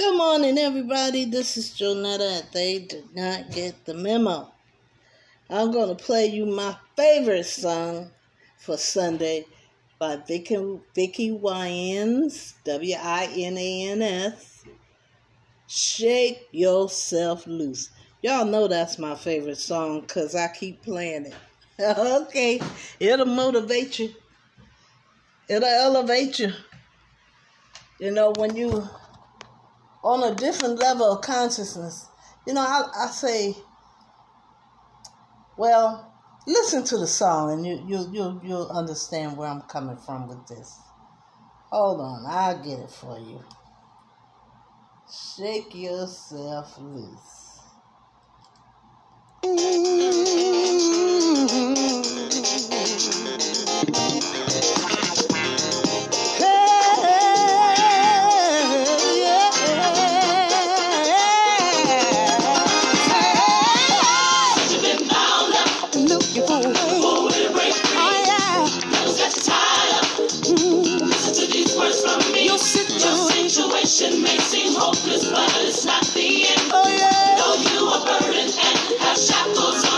Good morning, everybody. This is Jonetta, they did not get the memo. I'm going to play you my favorite song for Sunday by Vicky, Vicky Winans, W I N A N S. Shake Yourself Loose. Y'all know that's my favorite song because I keep playing it. okay, it'll motivate you, it'll elevate you. You know, when you on a different level of consciousness. You know, I, I say, well, listen to the song and you, you, you, you'll understand where I'm coming from with this. Hold on, I'll get it for you. Shake yourself loose. Situation may seem hopeless, but it's not the end. Oh, yeah. Though you are burdened and have shackles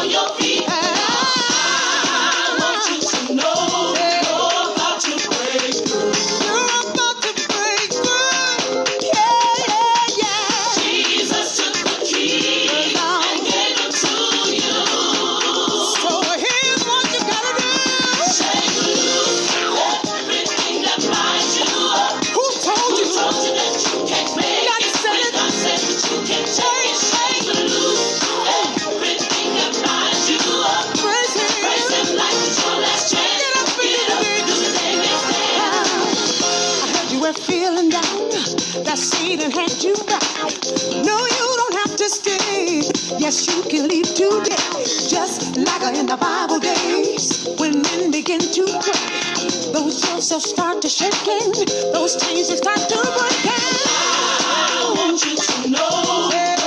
you can leave today. Just like in the Bible days when men begin to pray. Those will start to shaking. Those chains start to break. I want you to know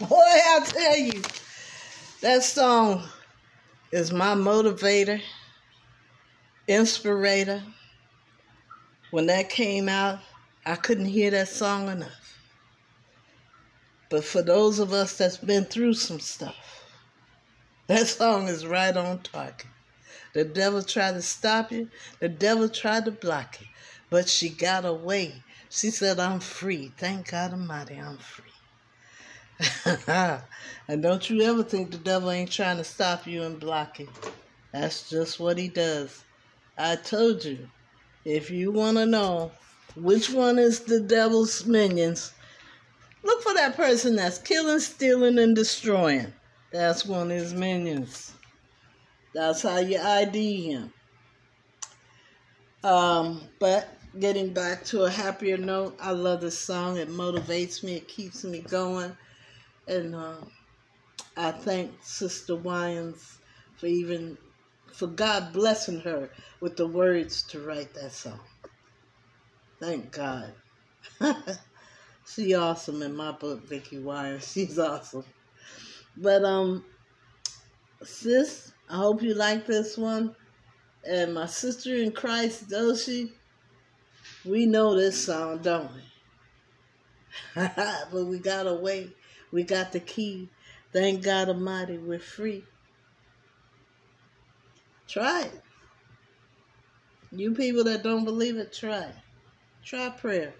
tell you, that song is my motivator, inspirator. When that came out, I couldn't hear that song enough. But for those of us that's been through some stuff, that song is right on target. The devil tried to stop you, the devil tried to block you, but she got away. She said, I'm free. Thank God Almighty, I'm free. and don't you ever think the devil ain't trying to stop you and block you. That's just what he does. I told you, if you want to know which one is the devil's minions, look for that person that's killing, stealing, and destroying. That's one of his minions. That's how you ID him. Um, but getting back to a happier note, I love this song. It motivates me, it keeps me going. And uh, I thank Sister Winans for even, for God blessing her with the words to write that song. Thank God. she awesome in my book, Vicky Winans. She's awesome. But um, sis, I hope you like this one. And my sister in Christ, Doshi, we know this song, don't we? but we gotta wait we got the key. Thank God Almighty, we're free. Try it. You people that don't believe it, try. Try prayer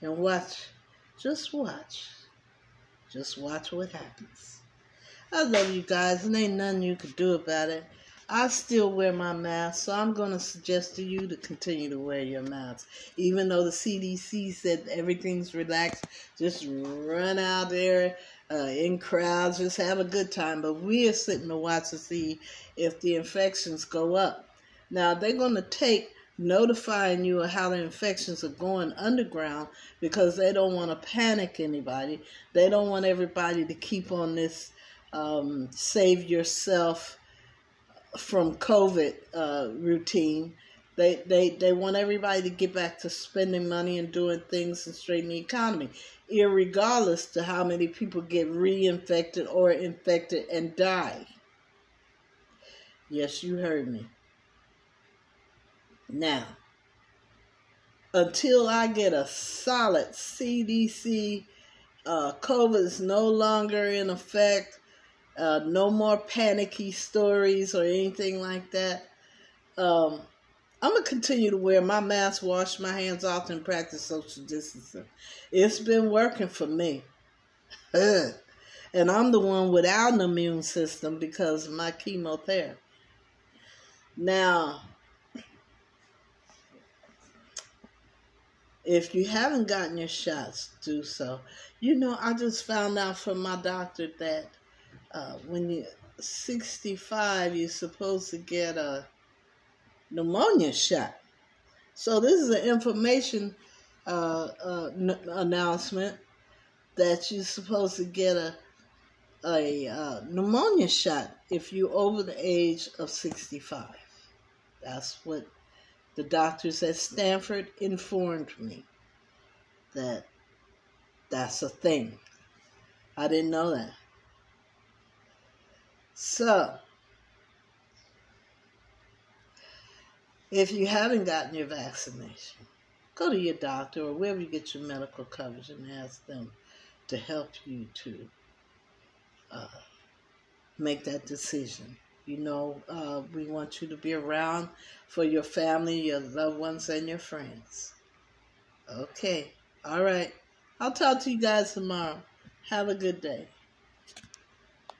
and watch. Just watch. Just watch what happens. I love you guys, and ain't nothing you could do about it. I still wear my mask, so I'm going to suggest to you to continue to wear your mask. Even though the CDC said everything's relaxed, just run out there uh, in crowds, just have a good time. But we are sitting to watch to see if the infections go up. Now, they're going to take notifying you of how the infections are going underground because they don't want to panic anybody. They don't want everybody to keep on this um, save yourself from COVID uh, routine. They, they, they want everybody to get back to spending money and doing things and straighten the economy, regardless to how many people get reinfected or infected and die. Yes, you heard me. Now, until I get a solid CDC, uh, COVID is no longer in effect uh, no more panicky stories or anything like that. Um, I'm gonna continue to wear my mask, wash my hands often, practice social distancing. It's been working for me. and I'm the one without an immune system because of my chemotherapy. Now, if you haven't gotten your shots, do so. You know, I just found out from my doctor that uh, when you're 65, you're supposed to get a pneumonia shot. So this is an information uh, uh, n- announcement that you're supposed to get a a uh, pneumonia shot if you're over the age of 65. That's what the doctors at Stanford informed me that that's a thing. I didn't know that. So, if you haven't gotten your vaccination, go to your doctor or wherever you get your medical coverage and ask them to help you to uh, make that decision. You know, uh, we want you to be around for your family, your loved ones, and your friends. Okay. All right. I'll talk to you guys tomorrow. Have a good day.